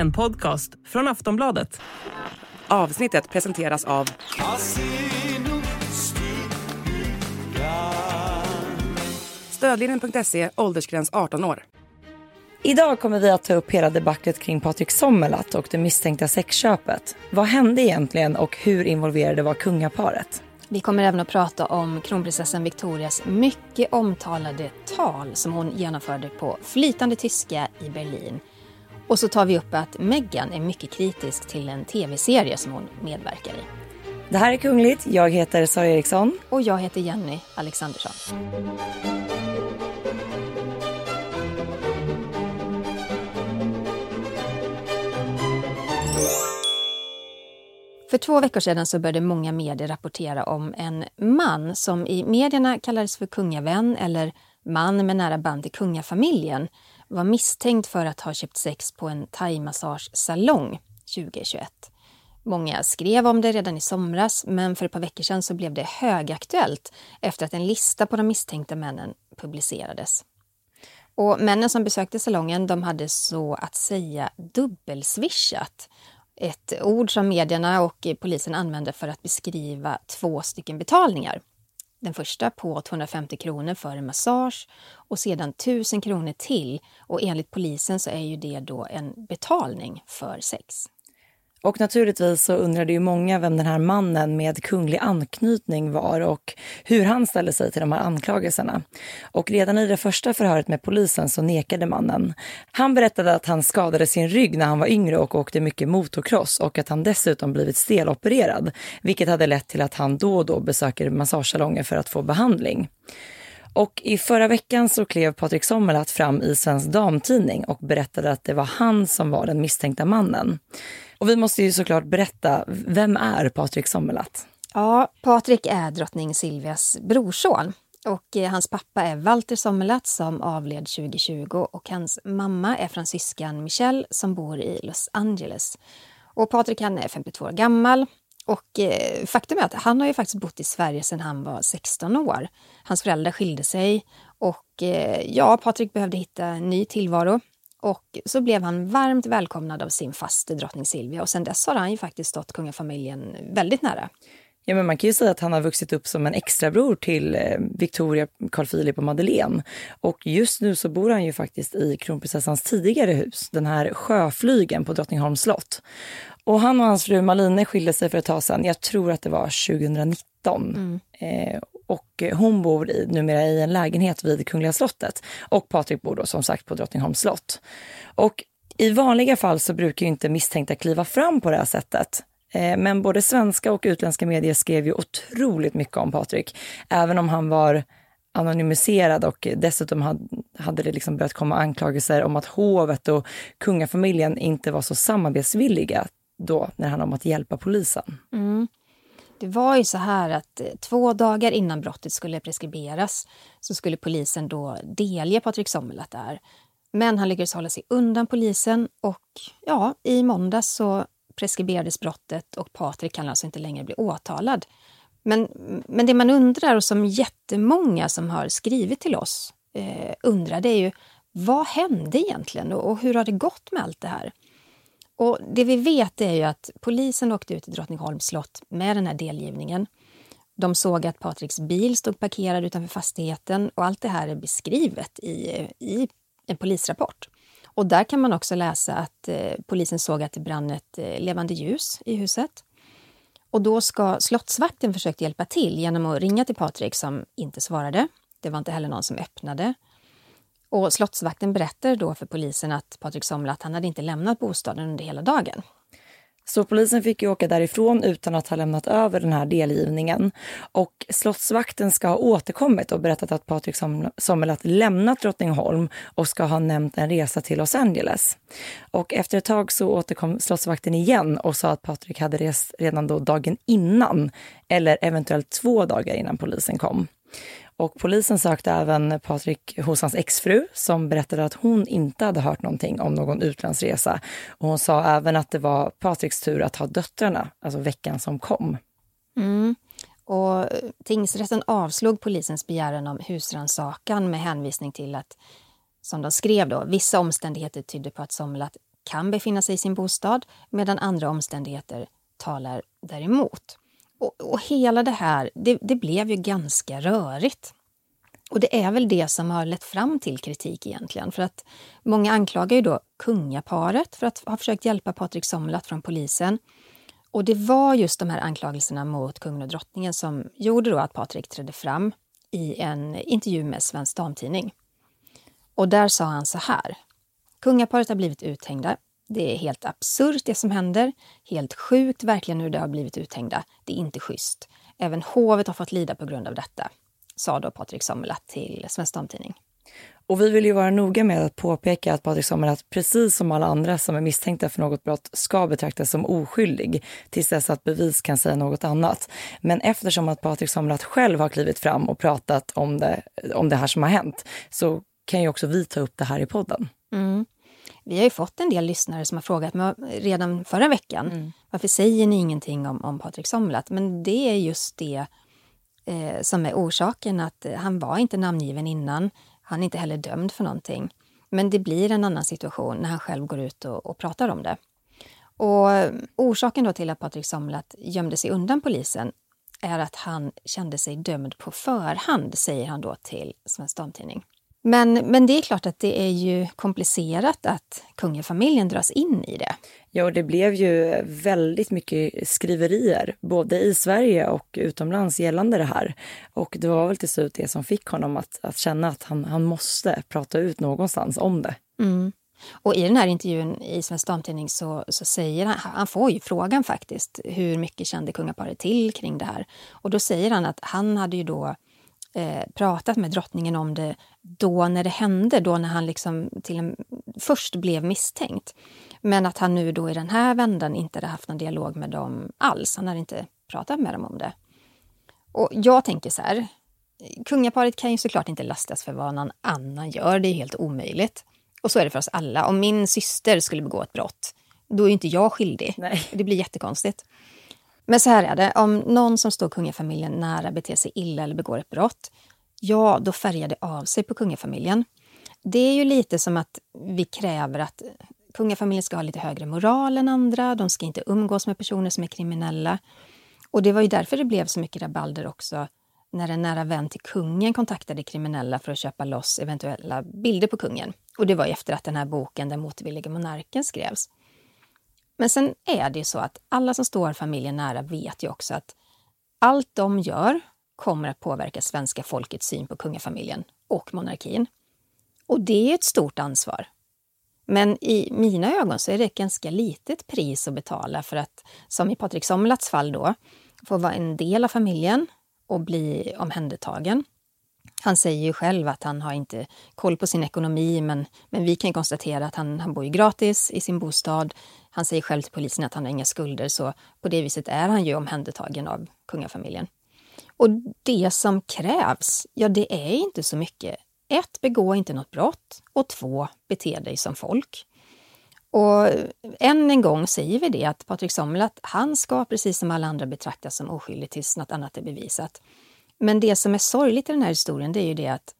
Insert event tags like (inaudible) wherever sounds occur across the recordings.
En podcast från Aftonbladet. Avsnittet presenteras av... Stödlinjen.se, åldersgräns 18 år. Idag kommer vi att ta upp hela debaclet kring Patrik Sommerlath och det misstänkta sexköpet. Vad hände egentligen och hur involverade var kungaparet? Vi kommer även att prata om kronprinsessan Victorias mycket omtalade tal som hon genomförde på flytande tyska i Berlin. Och så tar vi upp att Meghan är mycket kritisk till en tv-serie som hon medverkar i. Det här är Kungligt. Jag heter Sara Eriksson. Och jag heter Jenny Alexandersson. För två veckor sedan så började många medier rapportera om en man som i medierna kallades för kungavän eller man med nära band till kungafamiljen var misstänkt för att ha köpt sex på en thaimassagesalong 2021. Många skrev om det redan i somras men för ett par veckor sedan så blev det högaktuellt efter att en lista på de misstänkta männen publicerades. Och männen som besökte salongen de hade så att säga dubbelswishat ett ord som medierna och polisen använde för att beskriva två stycken betalningar. Den första på 250 kronor för en massage och sedan 1000 kronor till. Och enligt polisen så är ju det då en betalning för sex. Och naturligtvis så undrade ju många vem den här mannen med kunglig anknytning var och hur han ställde sig till de här anklagelserna. Och redan i det första förhöret med polisen så nekade mannen. Han berättade att han skadade sin rygg när han var yngre och åkte mycket motocross och att han dessutom blivit stelopererad, vilket hade lett till att han då och då besöker massagesalonger för att få behandling. Och i förra veckan så klev Patrik Sommerlath fram i Svensk Damtidning och berättade att det var han som var den misstänkta mannen. Och vi måste ju såklart berätta, vem är Patrik Sommerlath? Ja, Patrik är drottning Silvias brorson. Och eh, hans pappa är Walter Sommerlath som avled 2020 och hans mamma är fransyskan Michelle som bor i Los Angeles. Och Patrik han är 52 år gammal och eh, faktum är att han har ju faktiskt bott i Sverige sedan han var 16 år. Hans föräldrar skilde sig och eh, ja, Patrik behövde hitta en ny tillvaro. Och så blev han varmt välkomnad av sin faste drottning Silvia och sen dess har han ju faktiskt stått kungafamiljen väldigt nära. Ja, men man kan ju säga att han har vuxit upp som en extrabror till eh, Victoria, Carl Philip och Madeleine. Och just nu så bor han ju faktiskt i kronprinsessans tidigare hus, den här sjöflygen på Drottningholms slott. Och han och hans fru Maline skilde sig för ett tag sedan, jag tror att det var 2019. Mm. Eh, och eh, hon bor i, numera i en lägenhet vid Kungliga slottet. Och Patrik bor då som sagt på Drottningholms slott. Och i vanliga fall så brukar ju inte misstänkta kliva fram på det här sättet. Eh, men både svenska och utländska medier skrev ju otroligt mycket om Patrik. Även om han var anonymiserad och dessutom hade, hade det liksom börjat komma anklagelser om att hovet och kungafamiljen inte var så samarbetsvilliga då när det handlade om att hjälpa polisen. Mm. Det var ju så här att eh, två dagar innan brottet skulle preskriberas så skulle polisen då delge Patrik Sommerlath där. Men han lyckades hålla sig undan polisen och ja, i måndags så preskriberades brottet och Patrik kan alltså inte längre bli åtalad. Men, men det man undrar och som jättemånga som har skrivit till oss eh, undrar det är ju vad hände egentligen och, och hur har det gått med allt det här? Och det vi vet är ju att polisen åkte ut till Drottningholms slott med den här delgivningen. De såg att Patriks bil stod parkerad utanför fastigheten och allt det här är beskrivet i, i en polisrapport. Och där kan man också läsa att eh, polisen såg att det brann ett eh, levande ljus i huset. Och då ska slottsvakten försökt hjälpa till genom att ringa till Patrik som inte svarade. Det var inte heller någon som öppnade. Och slottsvakten berättar då för polisen att Patrik Somla att han hade inte lämnat bostaden under hela dagen. Så polisen fick ju åka därifrån utan att ha lämnat över den här delgivningen. Och slottsvakten ska ha återkommit och berättat att Patrik Sommerlath lämnat Drottningholm och ska ha nämnt en resa till Los Angeles. Och efter ett tag så återkom slottsvakten igen och sa att Patrik hade rest redan då dagen innan eller eventuellt två dagar innan polisen kom. Och polisen sökte även Patrik hos hans exfru som berättade att hon inte hade hört någonting om någon utlandsresa. Och hon sa även att det var Patriks tur att ha döttrarna, alltså veckan som kom. Mm. Och tingsrätten avslog polisens begäran om husrannsakan med hänvisning till att, som de skrev då, vissa omständigheter tydde på att Somlat kan befinna sig i sin bostad medan andra omständigheter talar däremot. Och, och hela det här, det, det blev ju ganska rörigt. Och det är väl det som har lett fram till kritik egentligen. För att många anklagar ju då kungaparet för att ha försökt hjälpa Patrik Sommerlath från polisen. Och det var just de här anklagelserna mot kungen och drottningen som gjorde då att Patrik trädde fram i en intervju med Svensk Damtidning. Och där sa han så här. Kungaparet har blivit uthängda. Det är helt absurt det som händer. Helt sjukt verkligen hur det har blivit uthängda. Det är inte schysst. Även hovet har fått lida på grund av detta, sa då Patrik Sommerlath till Svensk Damtidning. Och vi vill ju vara noga med att påpeka att Patrik Sommerlath, precis som alla andra som är misstänkta för något brott, ska betraktas som oskyldig tills dess att bevis kan säga något annat. Men eftersom att Patrik Sommerlath själv har klivit fram och pratat om det, om det här som har hänt, så kan ju också vi ta upp det här i podden. Mm. Vi har ju fått en del lyssnare som har frågat mig redan förra veckan. Mm. Varför säger ni ingenting om, om Patrik Sommerlath? Men det är just det eh, som är orsaken att han var inte namngiven innan. Han är inte heller dömd för någonting. Men det blir en annan situation när han själv går ut och, och pratar om det. Och orsaken då till att Patrik Sommerlath gömde sig undan polisen är att han kände sig dömd på förhand, säger han då till Svensk Damtidning. Men, men det är klart att det är ju komplicerat att kungafamiljen dras in i det. Ja, och det blev ju väldigt mycket skriverier, både i Sverige och utomlands gällande det här. Och det var väl till slut det som fick honom att, att känna att han, han måste prata ut någonstans om det. Mm. Och i den här intervjun i Svensk Damtidning så, så säger han, han får ju frågan faktiskt, hur mycket kände kungaparet till kring det här? Och då säger han att han hade ju då eh, pratat med drottningen om det då när det hände, då när han liksom till en, först blev misstänkt. Men att han nu då i den här vändan inte hade haft någon dialog med dem alls. Han hade inte pratat med dem om det. Och jag tänker så här, kungaparet kan ju såklart inte lastas för vad någon annan gör, det är helt omöjligt. Och så är det för oss alla. Om min syster skulle begå ett brott, då är inte jag skyldig. Nej. Det blir jättekonstigt. Men så här är det, om någon som står kungafamiljen nära beter sig illa eller begår ett brott, ja, då färgar det av sig på kungafamiljen. Det är ju lite som att vi kräver att kungafamiljen ska ha lite högre moral än andra, de ska inte umgås med personer som är kriminella. Och det var ju därför det blev så mycket rabalder också när en nära vän till kungen kontaktade kriminella för att köpa loss eventuella bilder på kungen. Och det var efter att den här boken Den motvillige monarken skrevs. Men sen är det så att alla som står familjen nära vet ju också att allt de gör kommer att påverka svenska folkets syn på kungafamiljen och monarkin. Och det är ett stort ansvar. Men i mina ögon så är det ett ganska litet pris att betala för att, som i Patrik Sommerlaths fall då, få vara en del av familjen och bli omhändertagen. Han säger ju själv att han har inte koll på sin ekonomi men, men vi kan konstatera att han, han bor ju gratis i sin bostad. Han säger själv till polisen att han har inga skulder så på det viset är han ju omhändertagen av kungafamiljen. Och det som krävs, ja det är inte så mycket. Ett, begå inte något brott och två, bete dig som folk. Och än en gång säger vi det att Patrik Sommerlath, han ska precis som alla andra betraktas som oskyldig tills något annat är bevisat. Men det som är sorgligt i den här historien det är ju det att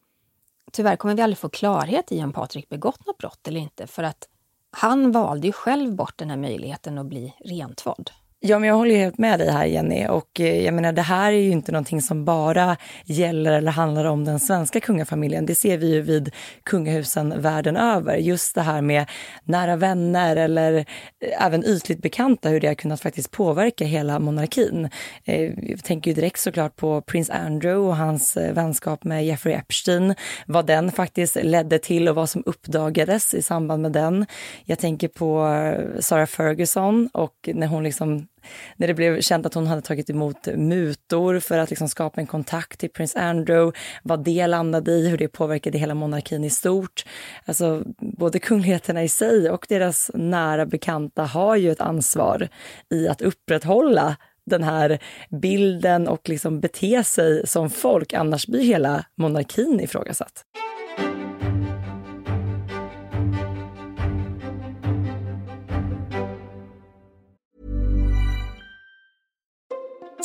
tyvärr kommer vi aldrig få klarhet i om Patrik begått något brott eller inte för att han valde ju själv bort den här möjligheten att bli rentvådd. Ja, men jag håller helt med dig här Jenny och eh, jag menar det här är ju inte någonting som bara gäller eller handlar om den svenska kungafamiljen. Det ser vi ju vid kungahusen världen över. Just det här med nära vänner eller eh, även ytligt bekanta, hur det har kunnat faktiskt påverka hela monarkin. Eh, jag tänker ju direkt såklart på prins Andrew och hans eh, vänskap med Jeffrey Epstein, vad den faktiskt ledde till och vad som uppdagades i samband med den. Jag tänker på eh, Sarah Ferguson och när hon liksom när det blev känt att hon hade tagit emot mutor för att liksom skapa en kontakt till prins Andrew, vad det landade i, hur det påverkade hela monarkin i stort. Alltså, både kungligheterna i sig och deras nära bekanta har ju ett ansvar i att upprätthålla den här bilden och liksom bete sig som folk, annars blir hela monarkin ifrågasatt.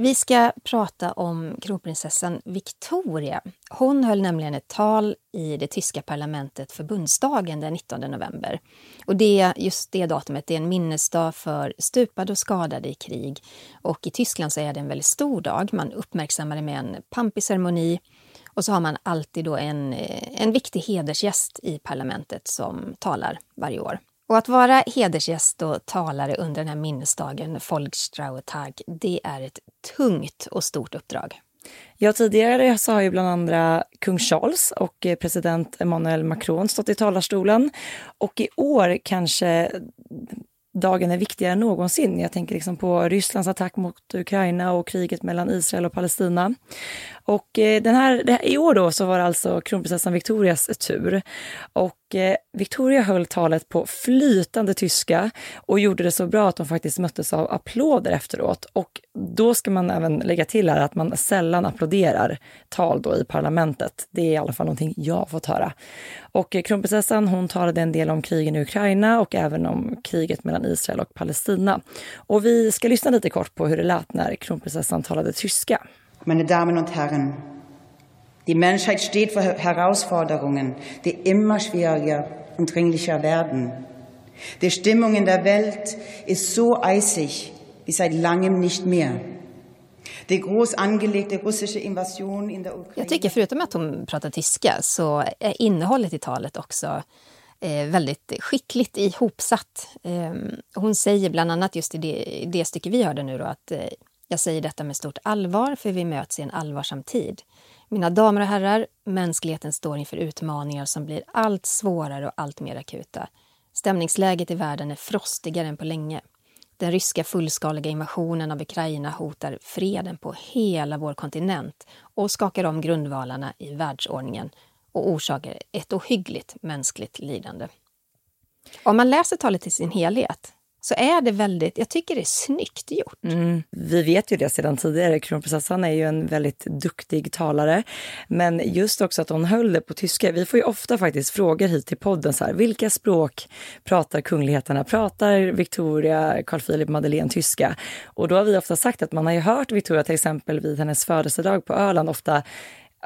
Vi ska prata om kronprinsessan Victoria. Hon höll nämligen ett tal i det tyska parlamentet förbundsdagen den 19 november. Och det, just det datumet är en minnesdag för stupade och skadade i krig. Och i Tyskland så är det en väldigt stor dag. Man uppmärksammar det med en pampig ceremoni. Och så har man alltid då en, eh, en viktig hedersgäst i parlamentet som talar varje år. Och att vara hedersgäst och talare under den här minnesdagen, Folkstrauetag, det är ett tungt och stort uppdrag. Ja, tidigare så har ju bland andra kung Charles och eh, president Emmanuel Macron stått i talarstolen. Och i år kanske dagen är viktigare än någonsin. Jag tänker liksom på Rysslands attack mot Ukraina och kriget mellan Israel och Palestina. Och eh, den här, I år då så var det alltså kronprinsessan Victorias tur. Och eh, Victoria höll talet på flytande tyska och gjorde det så bra att hon faktiskt möttes av applåder efteråt. Och då ska man även lägga till här att man sällan applåderar tal då i parlamentet. Det är i alla fall någonting jag har fått höra. Och eh, kronprinsessan hon talade en del om krigen i Ukraina och även om kriget mellan Israel och Palestina. Och vi ska lyssna lite kort på hur det lät när kronprinsessan talade tyska. Meine Damen und Herren, die Menschheit steht vor Herausforderungen, die immer schwieriger und dringlicher werden. Die Stimmung in der Welt ist so eisig wie seit langem nicht mehr. Die groß angelegte russische Invasion in der Ukraine... Jag tycker förutom att hon pratar tyska så är innehållet i talet också eh, väldigt skickligt ihopsatt. Eh, hon säger bland annat just i det, det stycke vi hörde nu då att eh, jag säger detta med stort allvar, för vi möts i en allvarsam tid. Mina damer och herrar, mänskligheten står inför utmaningar som blir allt svårare och allt mer akuta. Stämningsläget i världen är frostigare än på länge. Den ryska fullskaliga invasionen av Ukraina hotar freden på hela vår kontinent och skakar om grundvalarna i världsordningen och orsakar ett ohyggligt mänskligt lidande. Om man läser talet i sin helhet så är det väldigt, jag tycker det är snyggt gjort. Mm. Vi vet ju det sedan tidigare, kronprinsessan är ju en väldigt duktig talare. Men just också att hon höll det på tyska. Vi får ju ofta faktiskt frågor hit till podden så här, vilka språk pratar kungligheterna? Pratar Victoria, Carl Philip, Madeleine tyska? Och då har vi ofta sagt att man har ju hört Victoria till exempel vid hennes födelsedag på Öland ofta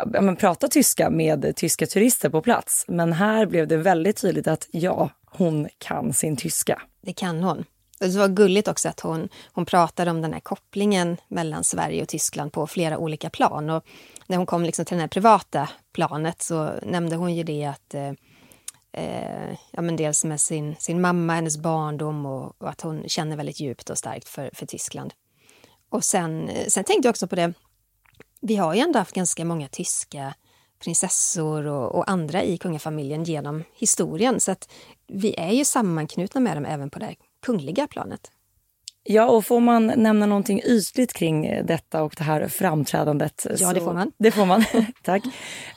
men prata tyska med tyska turister på plats. Men här blev det väldigt tydligt att ja, hon kan sin tyska. Det kan hon. Det var gulligt också att hon, hon pratade om den här kopplingen mellan Sverige och Tyskland på flera olika plan. Och när hon kom liksom till det här privata planet så nämnde hon ju det att eh, eh ja, men dels med sin, sin mamma, hennes barndom och, och, att hon känner väldigt djupt och starkt för, för Tyskland. Och sen, eh, sen tänkte jag också på det, vi har ju ändå haft ganska många tyska prinsessor och, och, andra i kungafamiljen genom historien. Så att vi är ju sammanknutna med dem även på det kungliga planet. Ja, och får man nämna någonting ytligt kring detta och det här framträdandet? Ja, så, (laughs) det får man. Det får man, tack.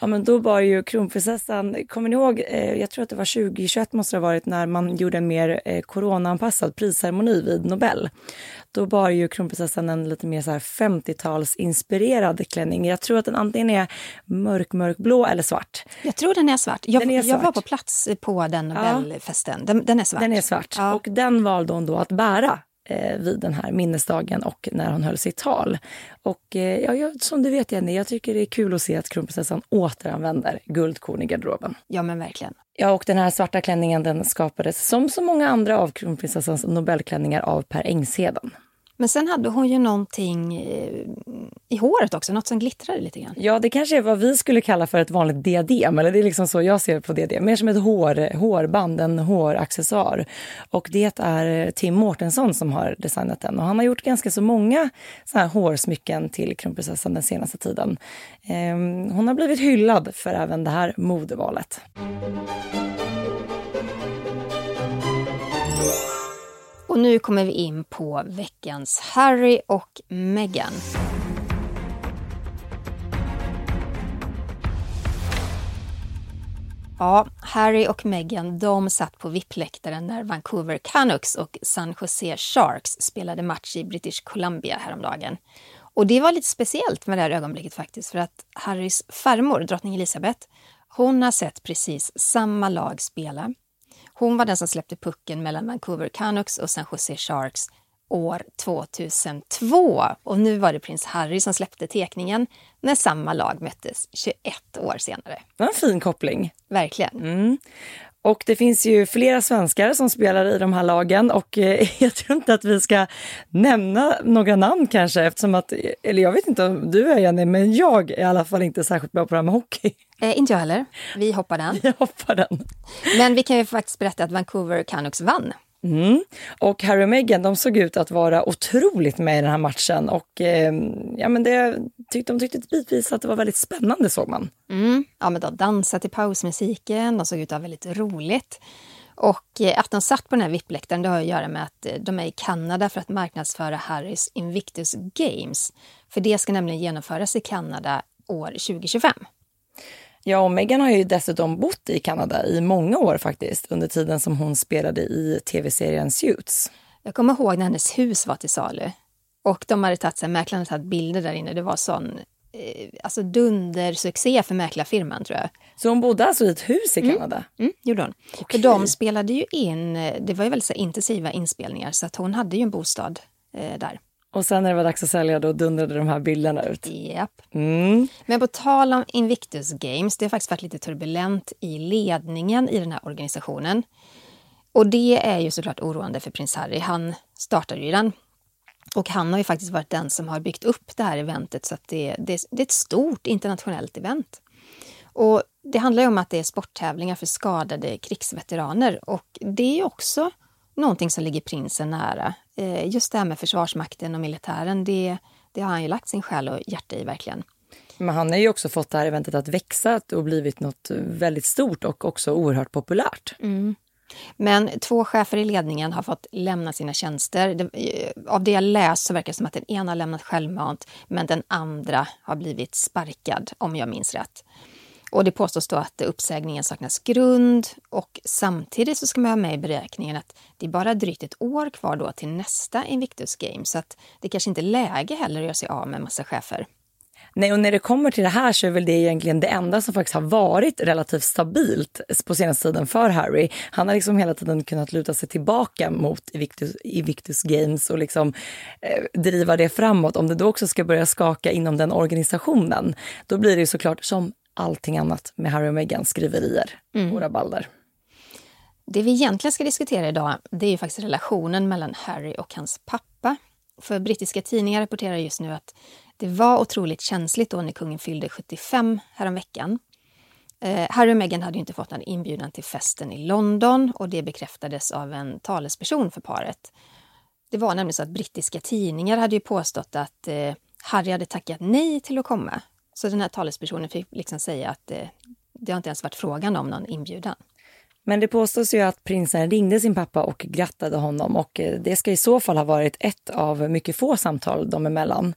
Ja, men då var ju kronprinsessan, kommer ni ihåg, eh, jag tror att det var 2021 måste det ha varit, när man gjorde en mer eh, coronaanpassad prisceremoni vid Nobel. Då bar ju kronprinsessan en lite mer 50-tals inspirerad klänning. Jag tror att den antingen är mörk, mörkblå eller svart. Jag tror den är svart. Jag, är svart. jag var på plats på den Nobelfesten. Ja. Den, den, är svart. Den är svart. Ja. Och den valde hon då att bära eh, vid den här minnesdagen och när hon höll sitt tal. Och eh, ja, jag, som du vet Jenny, jag tycker det är kul att se att kronprinsessan återanvänder guldkorn i garderoben. Ja men verkligen. Ja, och den här svarta klänningen den skapades som så många andra av kronprinsessans Nobelklänningar av Per Engsheden. Men sen hade hon ju någonting eh, i håret också, något som glittrade lite grann. Ja, det kanske är vad vi skulle kalla för ett vanligt diadem, eller det är liksom så jag ser på diadem. Mer som ett hår, hårband, en håraccessoar. Och det är eh, Tim Mårtensson som har designat den. Och han har gjort ganska så många så här hårsmycken till kronprinsessan den senaste tiden. Ehm, hon har blivit hyllad för även det här modevalet. Och nu kommer vi in på veckans Harry och Meghan. Ja, Harry och Meghan de satt på VIP-läktaren när Vancouver Canucks och San Jose Sharks spelade match i British Columbia häromdagen. Och det var lite speciellt med det här ögonblicket faktiskt för att Harrys farmor, drottning Elizabeth, hon har sett precis samma lag spela. Hon var den som släppte pucken mellan Vancouver Canucks och San Jose Sharks år 2002. Och nu var det prins Harry som släppte tekningen när samma lag möttes 21 år senare. Det var en fin koppling. Verkligen. Mm. Och det finns ju flera svenskar som spelar i de här lagen och eh, (laughs) jag tror inte att vi ska nämna några namn kanske eftersom att, eller jag vet inte om du är Jenny, men jag är i alla fall inte särskilt bra på det här med hockey. Eh, inte jag heller. Vi hoppar den. (laughs) Jag hoppar den. Men vi kan ju faktiskt berätta att Vancouver Canucks vann Mm. Och Harry och Meghan de såg ut att vara otroligt med i den här matchen och eh, ja, men det, tyckte, de tyckte bitvis att det var väldigt spännande såg man. Mm. Ja, men de dansade till pausmusiken, de såg ut att ha väldigt roligt. Och eh, att de satt på den här VIP-läktaren det har att göra med att eh, de är i Kanada för att marknadsföra Harrys Invictus Games. För det ska nämligen genomföras i Kanada år 2025. Ja, och Meghan har ju dessutom bott i Kanada i många år faktiskt, under tiden som hon spelade i tv-serien Suits. Jag kommer ihåg när hennes hus var till salu. Och de hade tagit, mäklarna hade tagit bilder där inne. Det var sån eh, alltså dundersuccé för mäklarfirman tror jag. Så hon bodde alltså i ett hus i mm. Kanada? Mm, mm gjorde hon. Okay. För de spelade ju in, eh, det var ju väldigt så intensiva inspelningar så att hon hade ju en bostad eh, där. Och sen när det var dags att sälja då dundrade de här bilderna ut. Japp. Mm. Men på tal om Invictus Games, det har faktiskt varit lite turbulent i ledningen i den här organisationen. Och det är ju såklart oroande för prins Harry. Han startade ju den. Och han har ju faktiskt varit den som har byggt upp det här eventet så att det, det, det är ett stort internationellt event. Och det handlar ju om att det är sporttävlingar för skadade krigsveteraner och det är också någonting som ligger prinsen nära. Eh, just det här med Försvarsmakten och militären, det, det har han ju lagt sin själ och hjärta i verkligen. Men han har ju också fått det här eventet att växa och blivit något väldigt stort och också oerhört populärt. Mm. Men två chefer i ledningen har fått lämna sina tjänster. Eh, av det jag läst så verkar det som att den ena har lämnat självmant men den andra har blivit sparkad, om jag minns rätt. Och det påstås då att uppsägningen saknas grund och samtidigt så ska man ha med i beräkningen att det är bara drygt ett år kvar då till nästa Invictus Games så att det kanske inte är läge heller att göra sig av med massa chefer. Nej, och när det kommer till det här så är väl det egentligen det enda som faktiskt har varit relativt stabilt på senaste tiden för Harry. Han har liksom hela tiden kunnat luta sig tillbaka mot Invictus, Invictus Games och liksom eh, driva det framåt. Om det då också ska börja skaka inom den organisationen, då blir det ju såklart som allting annat med Harry och Meghan skriverier mm. och rabalder. Det vi egentligen ska diskutera idag det är ju faktiskt relationen mellan Harry och hans pappa. För brittiska tidningar rapporterar just nu att det var otroligt känsligt då när kungen fyllde 75 häromveckan. Eh, Harry och Meghan hade inte fått någon inbjudan till festen i London och det bekräftades av en talesperson för paret. Det var nämligen så att brittiska tidningar hade ju påstått att eh, Harry hade tackat nej till att komma så den här talespersonen fick liksom säga att det, det har inte ens varit frågan om någon inbjudan. Men det påstås ju att prinsen ringde sin pappa och grattade honom och eh, det ska i så fall ha varit ett av mycket få samtal dem emellan.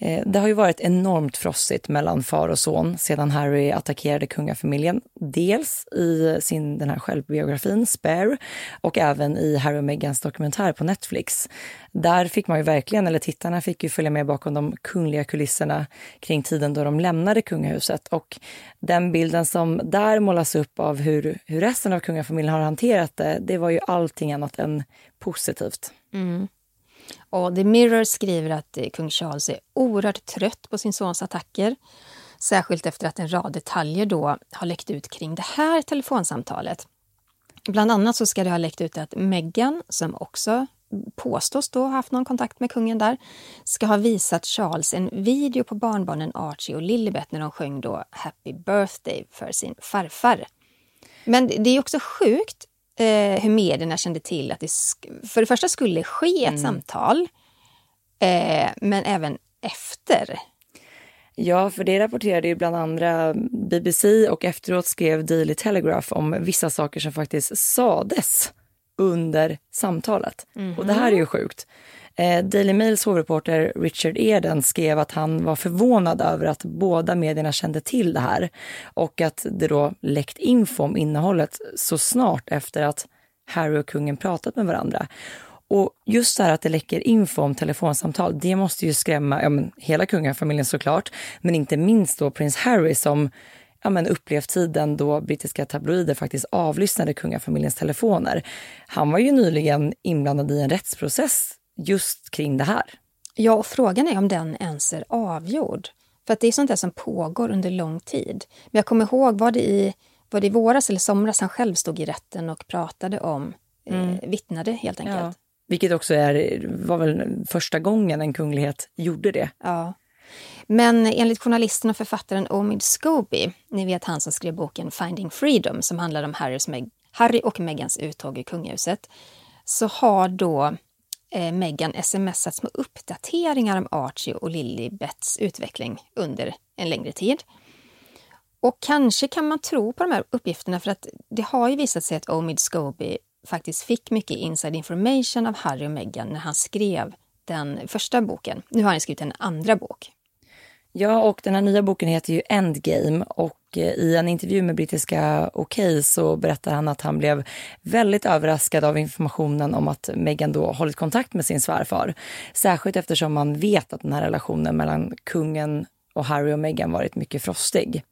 Eh, det har ju varit enormt frossigt mellan far och son sedan Harry attackerade kungafamiljen. Dels i sin, den här självbiografin Spare och även i Harry och Meghans dokumentär på Netflix. Där fick man ju verkligen, eller tittarna fick ju följa med bakom de kungliga kulisserna kring tiden då de lämnade kungahuset. Och den bilden som där målas upp av hur, hur resten av kungafamiljen har hanterat det, det var ju allting annat än positivt. Mm. Och The Mirror skriver att eh, kung Charles är oerhört trött på sin sons attacker. Särskilt efter att en rad detaljer då har läckt ut kring det här telefonsamtalet. Bland annat så ska det ha läckt ut att Meghan, som också påstås då ha haft någon kontakt med kungen där, ska ha visat Charles en video på barnbarnen Archie och Lilibet när de sjöng då Happy birthday för sin farfar. Men det är också sjukt eh, hur medierna kände till att det för det första skulle ske ett mm. samtal, eh, men även efter. Ja, för det rapporterade ju bland andra BBC och efteråt skrev Daily Telegraph om vissa saker som faktiskt sades under samtalet. Mm -hmm. Och det här är ju sjukt. Eh, Daily Mails hovreporter Richard Eden skrev att han var förvånad över att båda medierna kände till det här och att det då läckt info om innehållet så snart efter att Harry och kungen pratat med varandra. Och just det här att det läcker info om telefonsamtal, det måste ju skrämma ja, men, hela kungafamiljen såklart, men inte minst då prins Harry som ja, men upplevt tiden då brittiska tabloider faktiskt avlyssnade kungafamiljens telefoner. Han var ju nyligen inblandad i en rättsprocess just kring det här. Ja, och frågan är om den ens är avgjord. För att det är sånt där som pågår under lång tid. Men jag kommer ihåg, var det i, var det i våras eller somras han själv stod i rätten och pratade om, eh, mm. eh, vittnade helt enkelt. Ja. Vilket också är, var väl första gången en kunglighet gjorde det. Ja. Men enligt journalisten och författaren Omid Scobie, ni vet han som skrev boken Finding Freedom som handlar om Harrys, Harry och Megans uttåg ur kungahuset, så har då eh, Meghan smsats med uppdateringar om Archie och Lilibets utveckling under en längre tid. Och kanske kan man tro på de här uppgifterna för att det har ju visat sig att Omid Scobie faktiskt fick mycket inside information av Harry och Meghan när han skrev den första boken. Nu har han skrivit en andra bok. Ja, och den här nya boken heter ju Endgame och och eh, i en intervju med brittiska OK så berättar han att han blev väldigt överraskad av informationen om att Meghan då hållit kontakt med sin svärfar. Särskilt eftersom man vet att den här relationen mellan kungen och Harry och Meghan varit mycket frostig.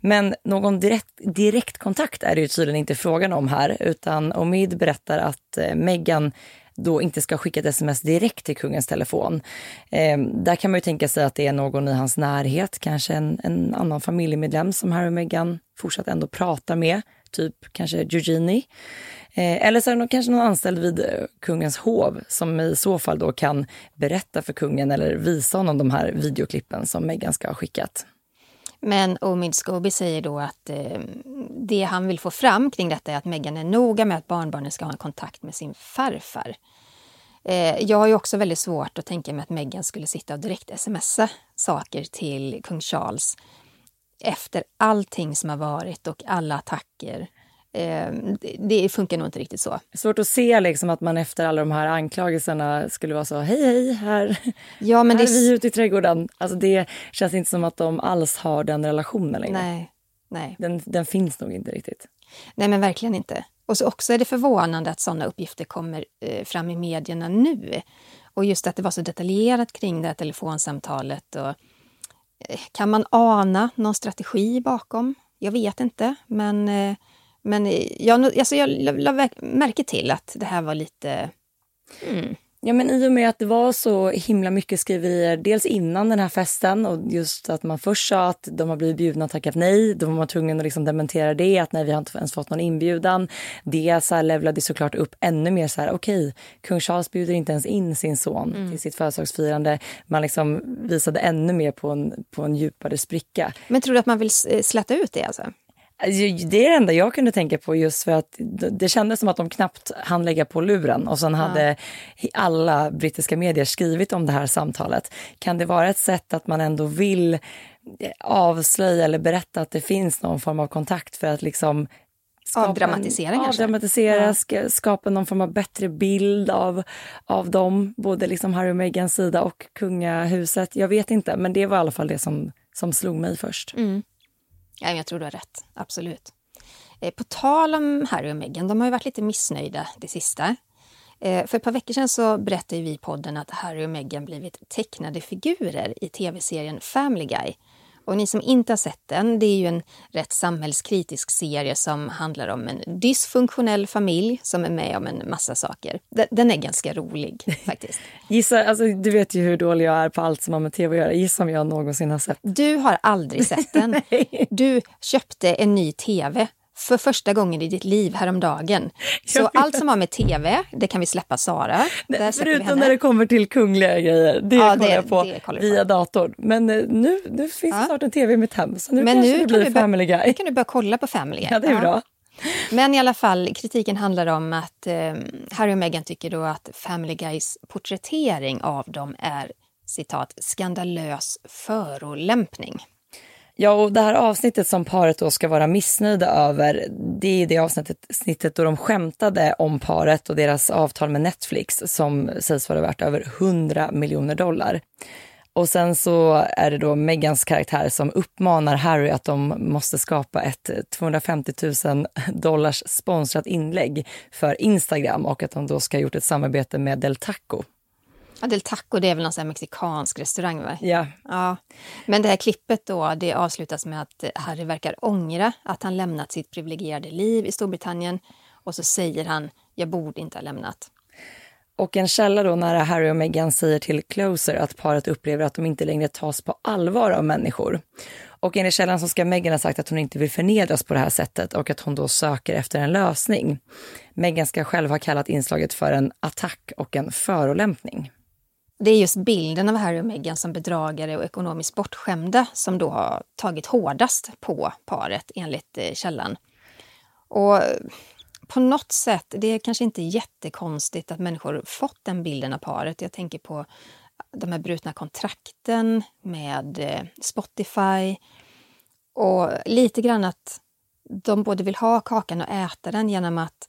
Men någon direkt, direkt kontakt är det ju tydligen inte frågan om här utan Omid berättar att eh, Meghan då inte ska skicka ett sms direkt till kungens telefon. Eh, där kan man ju tänka sig att det är någon i hans närhet, kanske en, en annan familjemedlem som Harry och Meghan fortsatt ändå pratar med, typ kanske Eugenie. Eh, eller så är det kanske någon anställd vid eh, kungens hov som i så fall då kan berätta för kungen eller visa honom de här videoklippen som Meghan ska ha skickat. Men Omid Scobie säger då att eh, det han vill få fram kring detta är att Meghan är noga med att barnbarnen ska ha en kontakt med sin farfar. Eh, jag har ju också väldigt svårt att tänka mig att Meghan skulle sitta och direkt smsa saker till kung Charles efter allting som har varit och alla attacker det funkar nog inte riktigt så. Svårt att se liksom att man efter alla de här anklagelserna skulle vara så hej hej, här, ja, men här det... är vi ute i trädgården. Alltså det känns inte som att de alls har den relationen längre. Nej, nej. Den, den finns nog inte riktigt. Nej men verkligen inte. Och så också är det förvånande att sådana uppgifter kommer eh, fram i medierna nu. Och just att det var så detaljerat kring det här telefonsamtalet. Och, eh, kan man ana någon strategi bakom? Jag vet inte, men eh, men jag, alltså jag lade märke till att det här var lite... Mm. Ja, men i och med att det var så himla mycket skriverier, dels innan den här festen och just att man först sa att de har blivit bjudna och tackat nej. Då var man tvungen att liksom dementera det, att nej, vi har inte ens fått någon inbjudan. Det så här levlade såklart upp ännu mer så här, okej, okay, kung Charles bjuder inte ens in sin son mm. till sitt födelsedagsfirande. Man liksom visade ännu mer på en, på en djupare spricka. Men tror du att man vill släta ut det alltså? Alltså, det är det enda jag kunde tänka på just för att det kändes som att de knappt hann lägga på luren och sen ja. hade alla brittiska medier skrivit om det här samtalet. Kan det vara ett sätt att man ändå vill eh, avslöja eller berätta att det finns någon form av kontakt för att liksom avdramatisera en, Avdramatisera, ja. skapa någon form av bättre bild av, av dem, både liksom Harry och Meghans sida och kungahuset. Jag vet inte, men det var i alla fall det som, som slog mig först. Mm. Ja, jag tror du har rätt, absolut. Eh, på tal om Harry och Meghan, de har ju varit lite missnöjda det sista. Eh, för ett par veckor sedan så berättade vi i podden att Harry och Meghan blivit tecknade figurer i tv-serien Family Guy och ni som inte har sett den, det är ju en rätt samhällskritisk serie som handlar om en dysfunktionell familj som är med om en massa saker. Den är ganska rolig (laughs) faktiskt. Gissa, alltså, du vet ju hur dålig jag är på allt som har med tv att göra. Gissa om jag någonsin har sett. Du har aldrig sett den. (laughs) du köpte en ny tv för första gången i ditt liv häromdagen. (laughs) Så allt som har med tv, det kan vi släppa Sara. Nej, förutom när det kommer till kungliga grejer, det ja, kollar jag på via på. datorn. Men eh, nu, nu finns ja. det snart en tv i mitt hem, så nu Men kanske nu det blir Family Guy. Nu kan du börja kolla på Family Guy. Ja, det är bra. Men i alla fall, kritiken handlar om att eh, Harry och Meghan tycker då att Family Guys porträttering av dem är citat skandalös förolämpning. Ja, och det här avsnittet som paret då ska vara missnöjda över, det är det avsnittet snittet då de skämtade om paret och deras avtal med Netflix som sägs vara värt över 100 miljoner dollar. Och sen så är det då Megans karaktär som uppmanar Harry att de måste skapa ett 250 000 dollars sponsrat inlägg för Instagram och att de då ska ha gjort ett samarbete med Del Taco. Ja, Del Taco det är väl någon mexikansk restaurang? Va? Ja. ja. Men det här klippet då, det avslutas med att Harry verkar ångra att han lämnat sitt privilegierade liv i Storbritannien och så säger han “jag borde inte ha lämnat”. Och en källa då nära Harry och Meghan säger till Closer att paret upplever att de inte längre tas på allvar av människor. Och enligt källan så ska Meghan ha sagt att hon inte vill förnedras på det här sättet och att hon då söker efter en lösning. Meghan ska själv ha kallat inslaget för en attack och en förolämpning. Det är just bilden av Harry och Meghan som bedragare och ekonomiskt bortskämda som då har tagit hårdast på paret enligt eh, källan. Och på något sätt, det är kanske inte jättekonstigt att människor fått den bilden av paret. Jag tänker på de här brutna kontrakten med eh, Spotify och lite grann att de både vill ha kakan och äta den genom att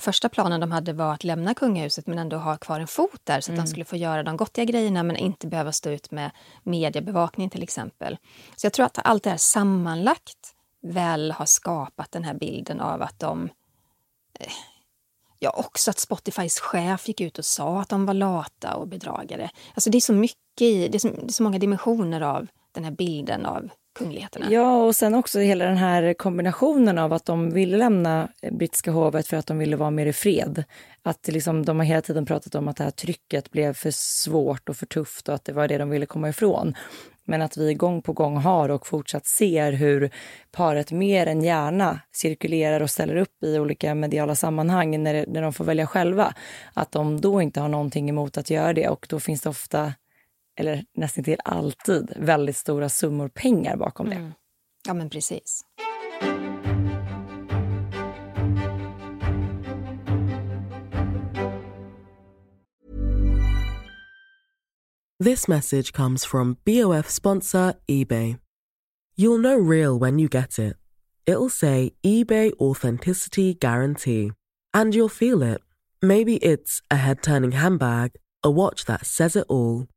Första planen de hade var att lämna kungahuset men ändå ha kvar en fot där så att mm. de skulle få göra de gottiga grejerna men inte behöva stå ut med mediebevakning till exempel. Så jag tror att allt det här sammanlagt väl har skapat den här bilden av att de Eh, ja, också att Spotifys chef gick ut och sa att de var lata och bedragare. Alltså det är så mycket i, det är så, det är så många dimensioner av den här bilden av kungligheterna. Ja, och sen också hela den här kombinationen av att de ville lämna brittiska hovet för att de ville vara mer i fred. Att liksom, de har hela tiden pratat om att det här trycket blev för svårt och för tufft och att det var det de ville komma ifrån. Men att vi gång på gång har och fortsatt ser hur paret mer än gärna cirkulerar och ställer upp i olika mediala sammanhang när, när de får välja själva. Att de då inte har någonting emot att göra det och då finns det ofta, eller nästan till alltid, väldigt stora summor pengar bakom det. Mm. Ja, men precis. This message comes from BOF sponsor eBay. You'll know real when you get it. It'll say eBay Authenticity Guarantee. And you'll feel it. Maybe it's a head turning handbag, a watch that says it all,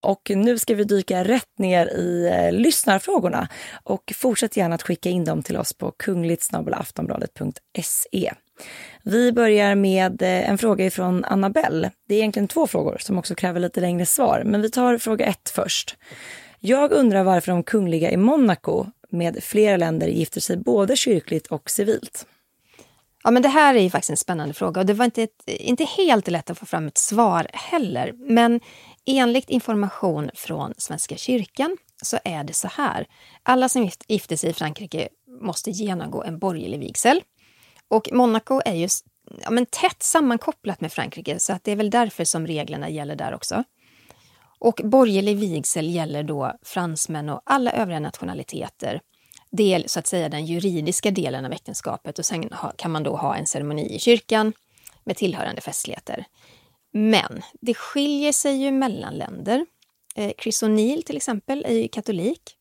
Och nu ska vi dyka rätt ner i eh, lyssnarfrågorna. Och fortsätt gärna att skicka in dem till oss på kungligt Vi börjar med eh, en fråga från Annabelle. Det är egentligen två frågor som också kräver lite längre svar, men vi tar fråga ett först. Jag undrar varför de kungliga i Monaco med flera länder gifter sig både kyrkligt och civilt. Ja, men det här är ju faktiskt en spännande fråga och det var inte, ett, inte helt lätt att få fram ett svar heller. Men enligt information från Svenska kyrkan så är det så här. Alla som gifter sig i Frankrike måste genomgå en borgerlig vigsel. Och Monaco är ju ja, men tätt sammankopplat med Frankrike så att det är väl därför som reglerna gäller där också. Och borgerlig vigsel gäller då fransmän och alla övriga nationaliteter. Det är så att säga den juridiska delen av äktenskapet och sen kan man då ha en ceremoni i kyrkan med tillhörande festligheter. Men det skiljer sig ju mellan länder. Eh, Chris O'Neill till exempel är ju katolik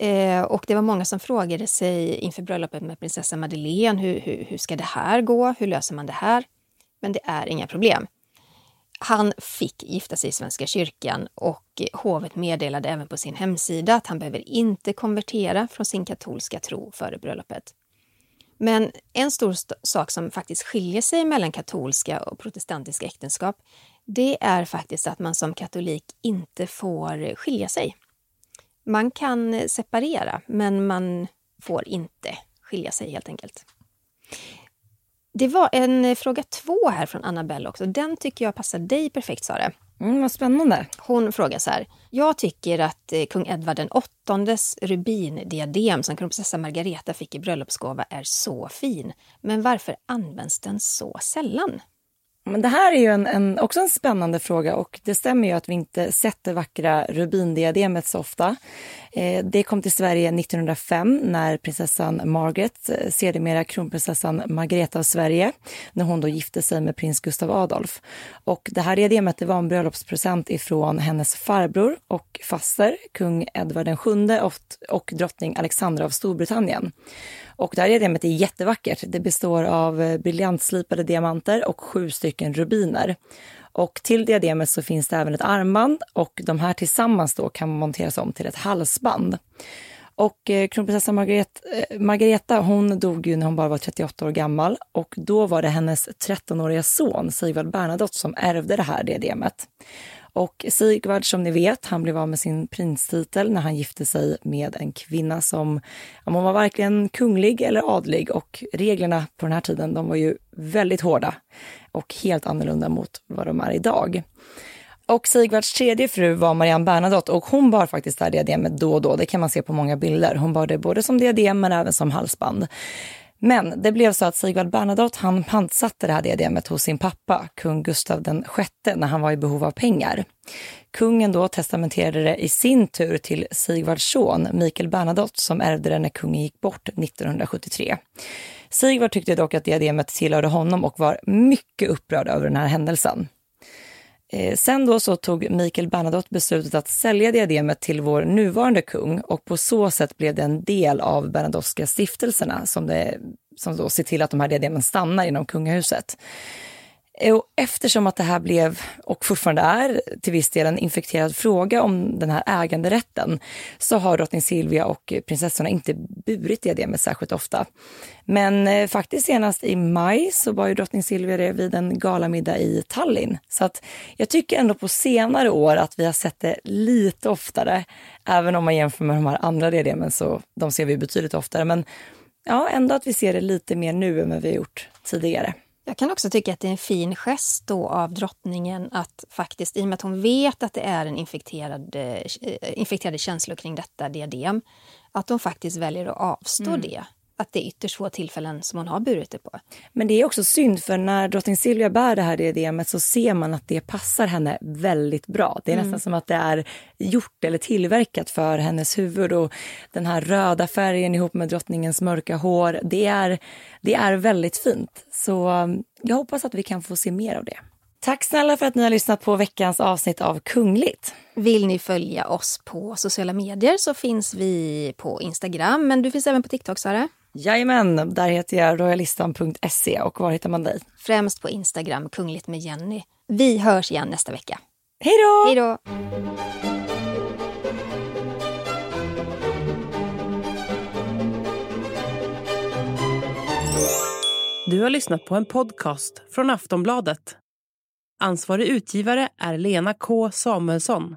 Eh, och det var många som frågade sig inför bröllopet med prinsessa Madeleine, hur, hur, hur ska det här gå? Hur löser man det här? Men det är inga problem. Han fick gifta sig i Svenska kyrkan och hovet meddelade även på sin hemsida att han behöver inte konvertera från sin katolska tro före bröllopet. Men en stor st sak som faktiskt skiljer sig mellan katolska och protestantiska äktenskap, det är faktiskt att man som katolik inte får skilja sig man kan separera, men man får inte skilja sig helt enkelt. Det var en fråga två här från Annabelle också. Den tycker jag passar dig perfekt, Sara. Mm, vad spännande. Hon frågar så här. Jag tycker att eh, kung Edvard den åttondes rubindiadem som kronprinsessa Margareta fick i bröllopsgåva är så fin. Men varför används den så sällan? Men det här är ju en, en, också en spännande fråga och det stämmer ju att vi inte sett det vackra rubindiademet så ofta. Eh, det kom till Sverige 1905 när prinsessan Margaret, eh, sedermera kronprinsessan Margareta av Sverige, när hon då gifte sig med prins Gustav Adolf. Och det här diademet det var en bröllopspresent ifrån hennes farbror och faster, kung Edvard VII och, och drottning Alexandra av Storbritannien. Och det här diademet är jättevackert. Det består av eh, briljantslipade diamanter och sju stycken rubiner. Och till diademet så finns det även ett armband och de här tillsammans då kan monteras om till ett halsband. Och eh, kronprinsessa Margareta, eh, Margareta hon dog ju när hon bara var 38 år gammal och då var det hennes 13-åriga son Sigvard Bernadotte som ärvde det här diademet. Och Sigvard, som ni vet, han blev av med sin prinstitel när han gifte sig med en kvinna som ja, hon var varken kunglig eller adlig och reglerna på den här tiden de var ju väldigt hårda och helt annorlunda mot vad de är idag. Och Sigvards tredje fru var Marianne Bernadotte och hon bar faktiskt det här diademet då och då. Det kan man se på många bilder. Hon bar det både som diadem men även som halsband. Men det blev så att Sigvard Bernadotte han pantsatte det här diademet hos sin pappa, kung Gustav VI, när han var i behov av pengar. Kungen då testamenterade det i sin tur till Sigvards son Mikael Bernadotte som ärvde det när kungen gick bort 1973. Sigvard tyckte dock att diademet tillhörde honom och var mycket upprörd över den här händelsen. Eh, sen då så tog Mikael Bernadotte beslutet att sälja diademet till vår nuvarande kung och på så sätt blev det en del av Bernadotteska stiftelserna som, det, som då ser till att de här diademen stannar inom kungahuset. Eh, och eftersom att det här blev, och fortfarande är, till viss del en infekterad fråga om den här äganderätten, så har drottning Silvia och prinsessorna inte burit diademet särskilt ofta. Men eh, faktiskt senast i maj så var ju drottning Silvia det vid en galamiddag i Tallinn. Så att jag tycker ändå på senare år att vi har sett det lite oftare. Även om man jämför med de här andra diademen så de ser vi betydligt oftare. Men ja, ändå att vi ser det lite mer nu än vad vi har gjort tidigare. Jag kan också tycka att det är en fin gest då av drottningen att faktiskt, i och med att hon vet att det är en infekterad, eh, infekterade känslor kring detta diadem, att hon faktiskt väljer att avstå mm. det att det är ytterst få tillfällen som hon har burit det på. Men det är också synd, för när drottning Silvia bär det här diademet så ser man att det passar henne väldigt bra. Det är mm. nästan som att det är gjort eller tillverkat för hennes huvud. Och den här röda färgen ihop med drottningens mörka hår, det är, det är väldigt fint. Så um, jag hoppas att vi kan få se mer av det. Tack snälla för att ni har lyssnat på veckans avsnitt av Kungligt. Vill ni följa oss på sociala medier så finns vi på Instagram, men du finns även på TikTok, Sara. Jajamän, där heter jag royalistan.se. Och var hittar man dig? Främst på Instagram, Kungligt med Jenny. Vi hörs igen nästa vecka. Hej då! Hej då! Du har lyssnat på en podcast från Aftonbladet. Ansvarig utgivare är Lena K Samuelsson.